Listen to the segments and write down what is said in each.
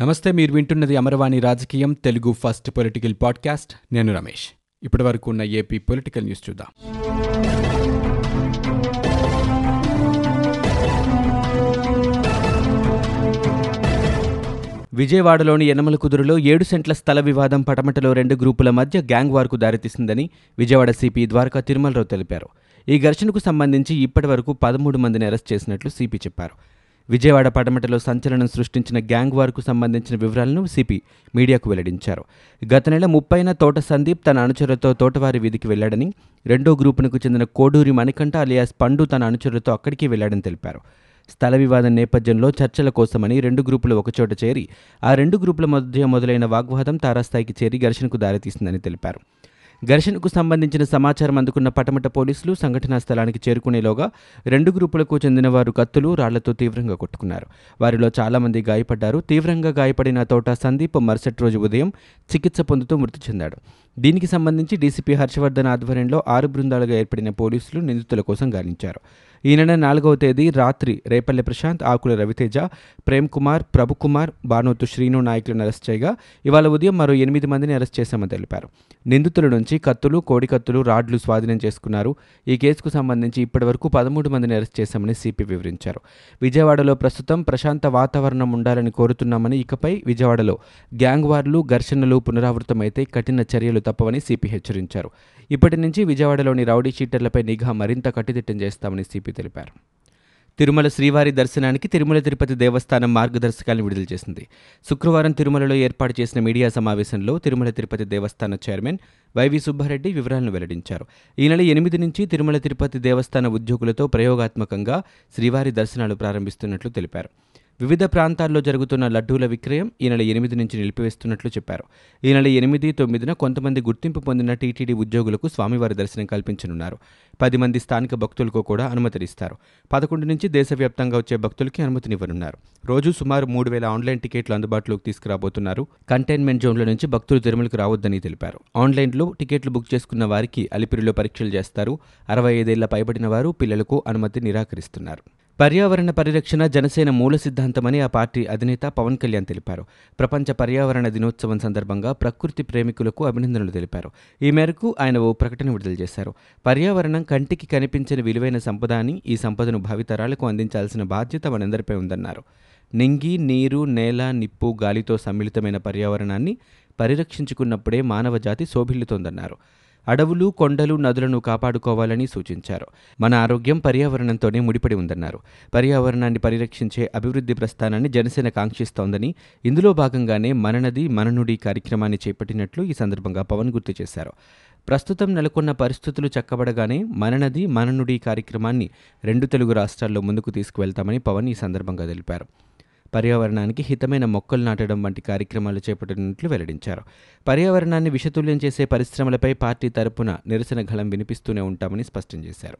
నమస్తే మీరు వింటున్నది అమరవాణి రాజకీయం తెలుగు ఫస్ట్ పొలిటికల్ పాడ్కాస్ట్. నేను రమేష్. ఇప్పటి వరకు ఉన్న ఏపీ పొలిటికల్ న్యూస్ చూద్దాం. విజయవాడలోని యనమల కుదురులో ఏడు సెంట్ల స్థల వివాదం పటమటలో రెండు గ్రూపుల మధ్య గ్యాంగ్ వార్కు దారితీసిందని విజయవాడ సిపి ద్వారకా తిరుమలరావు తెలిపారు. ఈ ఘర్షణకు సంబంధించి ఇప్పటి వరకు పదమూడు మందిని అరెస్ట్ చేసినట్లు సిపి చెప్పారు. విజయవాడ పడమటలో సంచలనం సృష్టించిన గ్యాంగ్ వార్కు సంబంధించిన వివరాలను సిపి మీడియాకు వెల్లడించారు. గత నెల ముప్పైన తోట సందీప్ తన అనుచరులతో తోటవారి వీధికి వెళ్ళాడని రెండో గ్రూపునకు చెందిన కోడూరి మణికంఠ అలియాస్ పండు తన అనుచరులతో అక్కడికి వెళ్ళాడని తెలిపారు. స్థల వివాదం నేపథ్యంలో చర్చల కోసమని రెండు గ్రూపులు ఒకచోట చేరి ఆ రెండు గ్రూపుల మధ్య మొదలైన వాగ్వాదం తారాస్థాయికి చేరి ఘర్షణకు దారితీసిందని తెలిపారు. ఘర్షణకు సంబంధించిన సమాచారం అందుకున్న పటమట పోలీసులు సంఘటనా స్థలానికి చేరుకునేలోగా రెండు గ్రూపులకు చెందిన వారు కత్తులు రాళ్ళతో తీవ్రంగా కొట్టుకున్నారు. వారిలో చాలామంది గాయపడ్డారు. తీవ్రంగా గాయపడిన తోట సందీప్ మరుసటి రోజు ఉదయం చికిత్స పొందుతూ మృతి చెందాడు. దీనికి సంబంధించి డీసీపీ హర్షవర్ధన్ ఆధ్వర్యంలో ఆరు బృందాలుగా ఏర్పడిన పోలీసులు నిందితుల కోసం గాలించారు. ఈ నెల నాలుగవ తేదీ రాత్రి రేపల్లె ప్రశాంత్ ఆకుల రవితేజ ప్రేమ్ కుమార్ ప్రభుకుమార్ భానోతు శ్రీను నాయకులను అరెస్ట్ చేయగా ఇవాళ ఉదయం మరో ఎనిమిది మందిని అరెస్ట్ చేశామని తెలిపారు. నిందితుల నుంచి కత్తులు కోడికత్తులు రాడ్లు స్వాధీనం చేసుకున్నారు. ఈ కేసుకు సంబంధించి ఇప్పటివరకు పదమూడు మందిని అరెస్ట్ చేశామని సిపి వివరించారు. విజయవాడలో ప్రస్తుతం ప్రశాంత వాతావరణం ఉండాలని కోరుతున్నామని ఇకపై విజయవాడలో గ్యాంగ్ వార్లు ఘర్షణలు పునరావృతమైతే కఠిన చర్యలు తప్పవని సిపి హెచ్చరించారు. ఇప్పటి నుంచి విజయవాడలోని రౌడీ షీటర్లపై నిఘా మరింత కట్టుదిట్టం చేస్తామని సిపి తెలిపారు. తిరుమల శ్రీవారి దర్శనానికి తిరుమల తిరుపతి దేవస్థానం మార్గదర్శకాలను విడుదల చేసింది. శుక్రవారం తిరుమలలో ఏర్పాటు చేసిన మీడియా సమావేశంలో తిరుమల తిరుపతి దేవస్థాన చైర్మన్ వైవి సుబ్బారెడ్డి వివరాలను వెల్లడించారు. ఈ నెల ఎనిమిది నుంచి తిరుమల తిరుపతి దేవస్థాన ఉద్యోగులతో ప్రయోగాత్మకంగా శ్రీవారి దర్శనాలు ప్రారంభిస్తున్నట్లు తెలిపారు. వివిధ ప్రాంతాల్లో జరుగుతున్న లడ్డూల విక్రయం ఈ నెల ఎనిమిది నుంచి నిలిపివేస్తున్నట్లు చెప్పారు. ఈ నెల ఎనిమిది తొమ్మిదిన కొంతమంది గుర్తింపు పొందిన టీటీడీ ఉద్యోగులకు స్వామివారి దర్శనం కల్పించనున్నారు. పది మంది స్థానిక భక్తులకు కూడా అనుమతినిస్తారు. పదకొండు నుంచి దేశవ్యాప్తంగా వచ్చే భక్తులకి అనుమతినివ్వనున్నారు. రోజు సుమారు మూడు వేల ఆన్లైన్ టికెట్లు అందుబాటులోకి తీసుకురాబోతున్నారు. కంటైన్మెంట్ జోన్ల నుంచి భక్తులు తిరుమలకు రావద్దని తెలిపారు. ఆన్లైన్లో టికెట్లు బుక్ చేసుకున్న వారికి అలిపిరిలో పరీక్షలు చేస్తారు. అరవై ఐదేళ్ళ పైబడిన వారు పిల్లలకు అనుమతి నిరాకరిస్తున్నారు. పర్యావరణ పరిరక్షణ జనసేన మూల సిద్ధాంతమని ఆ పార్టీ అధినేత పవన్ కళ్యాణ్ తెలిపారు. ప్రపంచ పర్యావరణ దినోత్సవం సందర్భంగా ప్రకృతి ప్రేమికులకు అభినందనలు తెలిపారు. ఈ మేరకు ఆయన ఓ ప్రకటన విడుదల చేశారు. పర్యావరణం కంటికి కనిపించని విలువైన సంపద అని ఈ సంపదను భావితరాలకు అందించాల్సిన బాధ్యత మనందరిపై ఉందన్నారు. నింగి నీరు నేల నిప్పు గాలితో సమ్మిళితమైన పర్యావరణాన్ని పరిరక్షించుకున్నప్పుడే మానవ జాతి శోభిల్లుతోందన్నారు. అడవులు కొండలు నదులను కాపాడుకోవాలని సూచించారు. మన ఆరోగ్యం పర్యావరణంతోనే ముడిపడి ఉందన్నారు. పర్యావరణాన్ని పరిరక్షించే అభివృద్ధి ప్రస్థానాన్ని జనసేన కాంక్షిస్తోందని ఇందులో భాగంగానే మననది మననుడి కార్యక్రమాన్ని చేపట్టినట్లు ఈ సందర్భంగా పవన్ గుర్తు చేశారు. ప్రస్తుతం నెలకొన్న పరిస్థితులు చక్కబడగానే మననది మననుడి కార్యక్రమాన్ని రెండు తెలుగు రాష్ట్రాల్లో ముందుకు తీసుకువెళ్తామని పవన్ ఈ సందర్భంగా తెలిపారు. పర్యావరణానికి హితమైన మొక్కలు నాటడం వంటి కార్యక్రమాలు చేపట్టినట్లు వెల్లడించారు. పర్యావరణాన్ని విషతుల్యం చేసే పరిశ్రమలపై పార్టీ తరపున నిరసన గళం వినిపిస్తూనే ఉంటామని స్పష్టం చేశారు.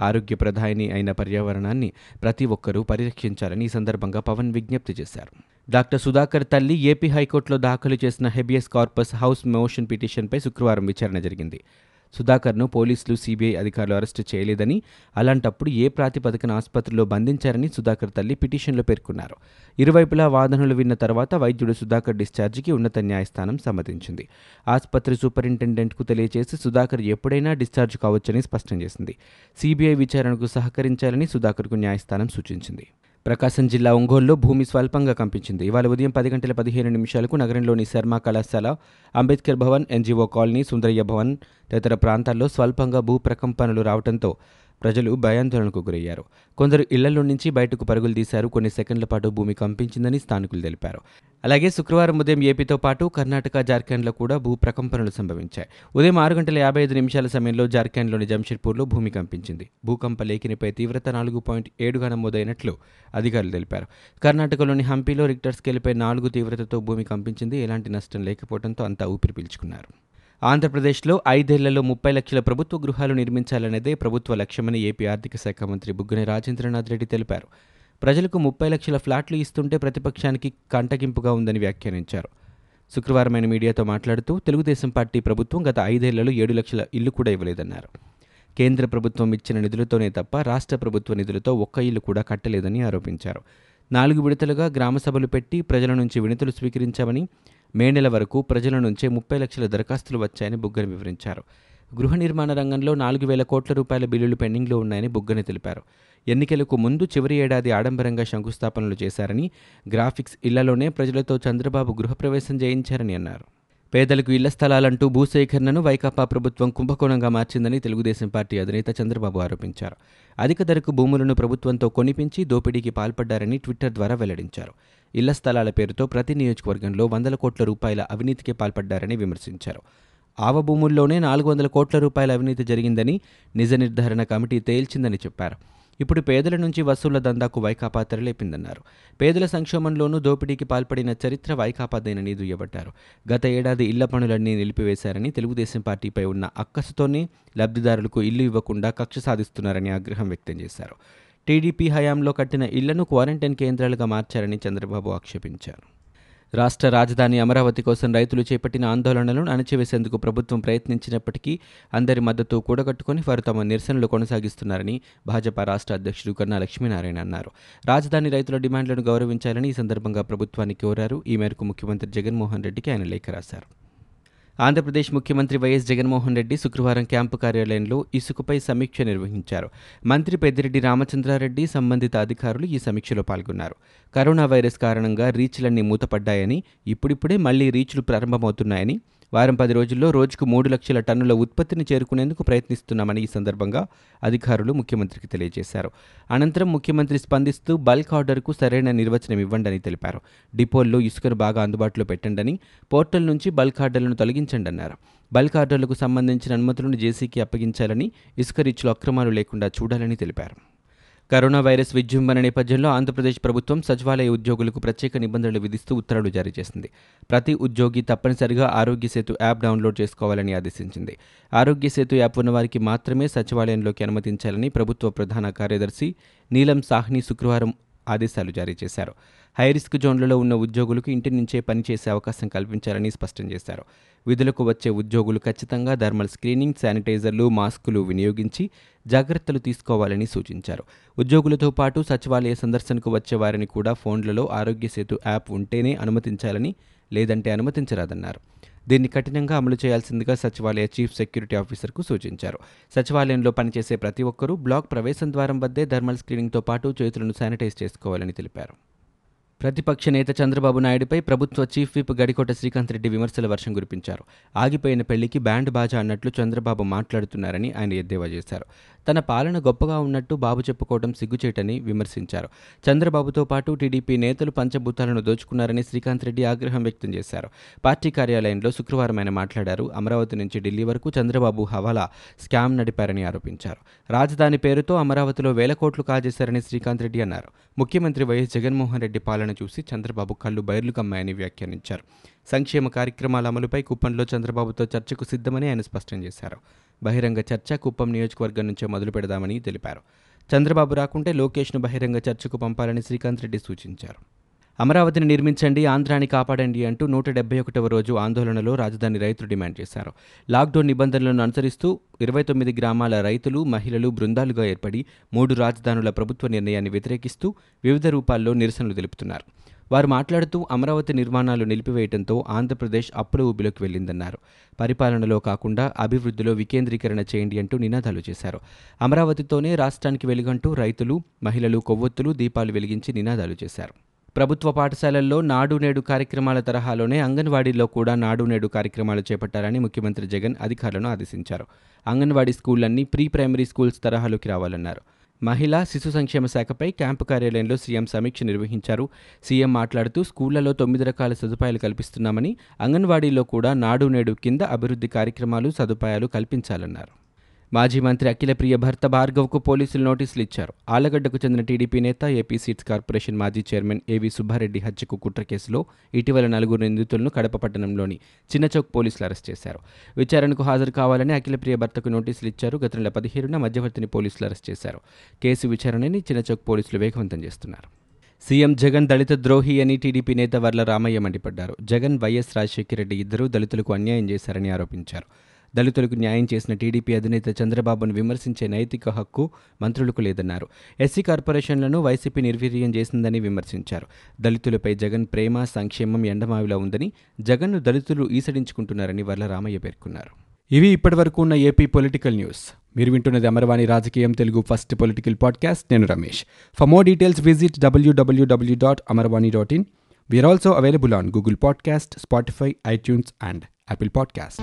ఆరోగ్య ప్రధాని అయిన పర్యావరణాన్ని ప్రతి ఒక్కరూ పరిరక్షించాలని ఈ సందర్భంగా పవన్ విజ్ఞప్తి చేశారు. డాక్టర్ సుధాకర్ తల్లి ఏపీ హైకోర్టులో దాఖలు చేసిన హెబియస్ కార్పస్ హౌస్ మోషన్ పిటిషన్పై శుక్రవారం విచారణ జరిగింది. సుధాకర్ను పోలీసులు సీబీఐ అధికారులు అరెస్టు చేయలేదని అలాంటప్పుడు ఏ ప్రాతిపదికన ఆసుపత్రిలో బంధించారని సుధాకర్ తల్లి పిటిషన్లో పేర్కొన్నారు. ఇరువైపులా వాదనలు విన్న తర్వాత వైద్యుడు సుధాకర్ డిశ్చార్జికి ఉన్నత న్యాయస్థానం సమ్మతించింది. ఆసుపత్రి సూపరింటెండెంట్కు తెలియజేసి సుధాకర్ ఎప్పుడైనా డిశ్చార్జ్ కావచ్చని స్పష్టం చేసింది. సీబీఐ విచారణకు సహకరించాలని సుధాకర్కు న్యాయస్థానం సూచించింది. ప్రకాశం జిల్లా ఒంగోలులో భూమి స్వల్పంగా కంపించింది. ఇవాళ ఉదయం పది గంటల పదిహేను నిమిషాలకు నగరంలోని శర్మ కళాశాల అంబేద్కర్ భవన్ ఎన్జీఓ కాలనీ సుందరయ్య భవన్ తదితర ప్రాంతాల్లో స్వల్పంగా భూ ప్రకంపనలు రావడంతో ప్రజలు భయాందోళనకు గురయ్యారు. కొందరు ఇళ్ళలో నుంచి బయటకు పరుగులు తీశారు. కొన్ని సెకండ్ల పాటు భూమి కంపించిందని స్థానికులు తెలిపారు. అలాగే శుక్రవారం ఉదయం ఏపీతో పాటు కర్ణాటక జార్ఖండ్లో కూడా భూ ప్రకంపనలు సంభవించాయి. ఉదయం ఆరు గంటల యాభై ఐదు నిమిషాల సమయంలో జార్ఖండ్లోని జంషెడ్పూర్లో భూమి కంపించింది. భూకంప లేఖనిపై తీవ్రత నాలుగు పాయింట్ ఏడుగా నమోదైనట్లు అధికారులు తెలిపారు. కర్ణాటకలోని హంపీలో రిక్టర్ స్కేల్పై నాలుగు తీవ్రతతో భూమి కంపించింది. ఎలాంటి నష్టం లేకపోవడంతో అంతా ఊపిరి పీల్చుకున్నారు. ఆంధ్రప్రదేశ్లో ఐదేళ్ళలో ముప్పై లక్షల ప్రభుత్వ గృహాలు నిర్మించాలనేదే ప్రభుత్వ లక్ష్యమని ఏపీ ఆర్థిక శాఖ మంత్రి బుగ్గన రాజేంద్రనాథ్ రెడ్డి తెలిపారు. ప్రజలకు ముప్పై లక్షల ఫ్లాట్లు ఇస్తుంటే ప్రతిపక్షానికి కంటగింపుగా ఉందని వ్యాఖ్యానించారు. శుక్రవారం ఆయన మీడియాతో మాట్లాడుతూ తెలుగుదేశం పార్టీ ప్రభుత్వం గత ఐదేళ్ళలో ఏడు లక్షల ఇల్లు కూడా ఇవ్వలేదన్నారు. కేంద్ర ప్రభుత్వం ఇచ్చిన నిధులతోనే తప్ప రాష్ట్ర ప్రభుత్వ నిధులతో ఒక్క ఇల్లు కూడా కట్టలేదని ఆరోపించారు. నాలుగు విడతలుగా గ్రామ సభలు పెట్టి ప్రజల నుంచి వినతులు స్వీకరించామని మే నెల వరకు ప్రజల నుంచే ముప్పై లక్షల దరఖాస్తులు వచ్చాయని బుగ్గన వివరించారు. గృహ నిర్మాణ రంగంలో నాలుగు వేల కోట్ల రూపాయల బిల్లులు పెండింగ్లో ఉన్నాయని బుగ్గని తెలిపారు. ఎన్నికలకు ముందు చివరి ఏడాది ఆడంబరంగా శంకుస్థాపనలు చేశారని గ్రాఫిక్స్ ఇళ్ళలోనే ప్రజలతో చంద్రబాబు గృహప్రవేశం చేయించారని అన్నారు. పేదలకు ఇళ్ళ స్థలాలంటూ భూసేకరణను వైకాపా ప్రభుత్వం కుంభకోణంగా మార్చిందని తెలుగుదేశం పార్టీ అధినేత చంద్రబాబు ఆరోపించారు. అధిక ధరకు భూములను ప్రభుత్వంతో కొనిపించి దోపిడీకి పాల్పడ్డారని ట్విట్టర్ ద్వారా వెల్లడించారు. ఇళ్ళ స్థలాల పేరుతో ప్రతి నియోజకవర్గంలో వందల కోట్ల రూపాయల అవినీతికి పాల్పడ్డారని విమర్శించారు. ఆవభూముల్లోనే నాలుగు వందల కోట్ల రూపాయల అవినీతి జరిగిందని నిజ నిర్ధారణ కమిటీ తేల్చిందని చెప్పారు. ఇప్పుడు పేదల నుంచి వసూళ్ళ దందాకు వైకాపా తెరలేపిందన్నారు. పేదల సంక్షోభంలోనూ దోపిడీకి పాల్పడిన చరిత్ర వైకాపాదేనని దుయ్యబట్టారు గత ఏడాది ఇళ్ళ పనులన్నీ నిలిపివేశారని తెలుగుదేశం పార్టీపై ఉన్న అక్కసుతోనే లబ్ధిదారులకు ఇల్లు ఇవ్వకుండా కక్ష సాధిస్తున్నారని ఆగ్రహం వ్యక్తం చేశారు. టీడీపీ హయాంలో కట్టిన ఇళ్ళను క్వారంటైన్ కేంద్రాలుగా మార్చారని చంద్రబాబు ఆక్షేపించారు. రాష్ట్ర రాజధాని అమరావతి కోసం రైతులు చేపట్టిన ఆందోళనలను అణచివేసేందుకు ప్రభుత్వం ప్రయత్నించినప్పటికీ అందరి మద్దతు కూడగట్టుకుని వారు తమ నిరసనలు కొనసాగిస్తున్నారని భాజపా రాష్ట్ర అధ్యక్షుడు కన్నా లక్ష్మీనారాయణ అన్నారు. రాజధాని రైతుల డిమాండ్లను గౌరవించాలని ఈ సందర్భంగా ప్రభుత్వాన్ని కోరారు. ఈ మేరకు ముఖ్యమంత్రి జగన్మోహన్ రెడ్డికి ఆయన లేఖ రాశారు. ఆంధ్రప్రదేశ్ ముఖ్యమంత్రి వైఎస్ జగన్మోహన్ రెడ్డి శుక్రవారం క్యాంపు కార్యాలయంలో ఇసుకపై సమీక్ష నిర్వహించారు. మంత్రి పెద్దిరెడ్డి రామచంద్రారెడ్డి సంబంధిత అధికారులు ఈ సమీక్షలో పాల్గొన్నారు. కరోనా వైరస్ కారణంగా రీచ్లన్నీ మూతపడ్డాయని ఇప్పుడిప్పుడే మళ్ళీ రీచ్లు ప్రారంభమవుతున్నాయని వారం పది రోజుల్లో రోజుకు మూడు లక్షల టన్నుల ఉత్పత్తిని చేరుకునేందుకు ప్రయత్నిస్తున్నామని ఈ సందర్భంగా అధికారులు ముఖ్యమంత్రికి తెలియజేశారు. అనంతరం ముఖ్యమంత్రి స్పందిస్తూ బల్క్ ఆర్డర్కు సరైన నిర్వచనం ఇవ్వండని తెలిపారు. డిపోల్లో ఇసుకను బాగా అందుబాటులో పెట్టండని పోర్టల్ నుంచి బల్క్ ఆర్డర్లను తొలగించండి అన్నారు బల్క్ ఆర్డర్లకు సంబంధించిన అనుమతులను జేసీకి అప్పగించాలని ఇసుక రీచ్లో అక్రమాలు లేకుండా చూడాలని తెలిపారు. కరోనా వైరస్ విజృంభణ నేపథ్యంలో ఆంధ్రప్రదేశ్ ప్రభుత్వం సచివాలయ ఉద్యోగులకు ప్రత్యేక నిబంధనలు విధిస్తూ ఉత్తర్వులు జారీ చేసింది. ప్రతి ఉద్యోగి తప్పనిసరిగా ఆరోగ్య సేతు యాప్ డౌన్లోడ్ చేసుకోవాలని ఆదేశించింది. ఆరోగ్య సేతు యాప్ ఉన్నవారికి మాత్రమే సచివాలయంలోకి అనుమతించాలని ప్రభుత్వ ప్రధాన కార్యదర్శి నీలం సాహ్ని శుక్రవారం ఆదేశాలు జారీ చేశారు. హైరిస్క్ జోన్లలో ఉన్న ఉద్యోగులకు ఇంటి నుంచే పనిచేసే అవకాశం కల్పించాలని స్పష్టం చేశారు. విధులకు వచ్చే ఉద్యోగులు ఖచ్చితంగా థర్మల్ స్క్రీనింగ్ శానిటైజర్లు మాస్కులు వినియోగించి జాగ్రత్తలు తీసుకోవాలని సూచించారు. ఉద్యోగులతో పాటు సచివాలయ సందర్శనకు వచ్చే వారిని కూడా ఫోన్లలో ఆరోగ్య సేతు యాప్ ఉంటేనే అనుమతించాలని లేదంటే అనుమతించరాదన్నారు. దీన్ని కఠినంగా అమలు చేయాల్సిందిగా సచివాలయ చీఫ్ సెక్యూరిటీ ఆఫీసర్కు సూచించారు. సచివాలయంలో పనిచేసే ప్రతి ఒక్కరూ బ్లాక్ ప్రవేశం ద్వారం వద్దే థర్మల్ స్క్రీనింగ్తో పాటు చేతులను శానిటైజ్ చేసుకోవాలని తెలిపారు. ప్రతిపక్ష నేత చంద్రబాబు నాయుడుపై ప్రభుత్వ చీఫ్ విప్ గడికోట శ్రీకాంత్ రెడ్డి విమర్శల వర్షం కురిపించారు. ఆగిపోయిన పెళ్ళికి బ్యాండ్ బాజా అన్నట్లు చంద్రబాబు మాట్లాడుతున్నారని ఆయన ఎద్దేవా చేశారు. తన పాలన గొప్పగా ఉన్నట్టు బాబు చెప్పుకోవడం సిగ్గుచేటని విమర్శించారు. చంద్రబాబుతో పాటు టీడీపీ నేతలు పంచభూతాలను దోచుకున్నారని శ్రీకాంత్ రెడ్డి ఆగ్రహం వ్యక్తం చేశారు. పార్టీ కార్యాలయంలో శుక్రవారం ఆయన మాట్లాడారు. అమరావతి నుంచి ఢిల్లీ వరకు చంద్రబాబు హవాలా స్కామ్ నడిపారని ఆరోపించారు. రాజధాని పేరుతో అమరావతిలో వేల కోట్లు కాజేశారని శ్రీకాంత్ రెడ్డి అన్నారు. ముఖ్యమంత్రి వైఎస్ జగన్మోహన్ రెడ్డి పాలన చూసి చంద్రబాబు కళ్ళు బయర్లు కమ్మాయని వ్యాఖ్యానించారు. సంక్షేమ కార్యక్రమాల అమలుపై కుప్పంలో చంద్రబాబుతో చర్చకు సిద్ధమని ఆయన స్పష్టం చేశారు. బహిరంగ చర్చ కుప్పం నియోజకవర్గం నుంచే మొదలు పెడదామని తెలిపారు. చంద్రబాబు రాకుంటే లోకేష్ను బహిరంగ చర్చకు పంపాలని శ్రీకాంత్ రెడ్డి సూచించారు. అమరావతిని నిర్మించండి ఆంధ్రాని కాపాడండి అంటూ నూట డెబ్బై ఒకటవ రోజు ఆందోళనలో రాజధాని రైతులు డిమాండ్ చేశారు. లాక్డౌన్ నిబంధనలను అనుసరిస్తూ ఇరవై తొమ్మిది గ్రామాల రైతులు మహిళలు బృందాలుగా ఏర్పడి మూడు రాజధానుల ప్రభుత్వ నిర్ణయాన్ని వ్యతిరేకిస్తూ వివిధ రూపాల్లో నిరసనలు తెలుపుతున్నారు. వారు మాట్లాడుతూ అమరావతి నిర్మాణాలు నిలిపివేయడంతో ఆంధ్రప్రదేశ్ అప్పుల ఊబిలోకి వెళ్ళిందన్నారు. పరిపాలనలో కాకుండా అభివృద్ధిలో వికేంద్రీకరణ చేయండి అంటూ నినాదాలు చేశారు. అమరావతితోనే రాష్ట్రానికి వెలుగంటూ రైతులు మహిళలు కొవ్వొత్తులు దీపాలు వెలిగించి నినాదాలు చేశారు. ప్రభుత్వ పాఠశాలల్లో నాడు నేడు కార్యక్రమాల తరహాలోనే అంగన్వాడీల్లో కూడా నాడు నేడు కార్యక్రమాలు చేపట్టాలని ముఖ్యమంత్రి జగన్ అధికారులను ఆదేశించారు. అంగన్వాడీ స్కూళ్ళన్నీ ప్రీ ప్రైమరీ స్కూల్స్ తరహాలోకి రావాలన్నారు. మహిళా శిశు సంక్షేమ శాఖపై క్యాంపు కార్యాలయంలో సీఎం సమీక్ష నిర్వహించారు. సీఎం మాట్లాడుతూ స్కూళ్ళలో తొమ్మిది రకాల సదుపాయాలు కల్పిస్తున్నామని అంగన్వాడీలో కూడా నాడు నేడు కింద అభివృద్ధి కార్యక్రమాలు సదుపాయాలు కల్పించాలన్నారు. మాజీ మంత్రి అఖిలప్రియ భర్త భార్గవ్కు పోలీసులు నోటీసులు ఇచ్చారు. ఆలగడ్డకు చెందిన టీడీపీ నేత ఏపీ సీట్స్ కార్పొరేషన్ మాజీ చైర్మన్ ఏవి సుబ్బారెడ్డి హత్యకు కుట్ర కేసులో ఇటీవల నలుగురు నిందితులను కడప పట్టణంలోని చిన్నచౌక్ పోలీసులు అరెస్ట్ చేశారు. విచారణకు హాజరు కావాలని అఖిలప్రియ భర్తకు నోటీసులు ఇచ్చారు. గత నెల పదిహేడున మధ్యవర్తిని పోలీసులు అరెస్ట్ చేశారు. కేసు విచారణని చిన్నచౌక్ పోలీసులు వేగవంతం చేస్తున్నారు. సీఎం జగన్ దళిత ద్రోహి అని టీడీపీ నేత వర్ల రామయ్య మండిపడ్డారు. జగన్ వైఎస్ రాజశేఖర రెడ్డి ఇద్దరూ దళితులకు అన్యాయం చేశారని ఆరోపించారు. దళితులకు న్యాయం చేసిన టీడీపీ అధినేత చంద్రబాబును విమర్శించే నైతిక హక్కు మంత్రులకు లేదన్నారు. ఎస్సీ కార్పొరేషన్లను వైసీపీ నిర్వీర్యం చేసిందని విమర్శించారు. దళితులపై జగన్ ప్రేమ సంక్షేమం ఎండమావిలా ఉందని జగన్ను దళితులు ఈసడించుకుంటున్నారని వర్ల రామయ్య పేర్కొన్నారు. ఇవి ఇప్పటివరకు ఉన్న ఏపీ పొలిటికల్ న్యూస్. మీరు వింటున్నది అమర్వాణి రాజకీయం తెలుగు ఫస్ట్ పొలిటికల్ పాడ్కాస్ట్. నేను Ramesh. For more details visit WWW dot Amarvani dot in we are also available on Google podcast Spotify iTunes and Apple podcast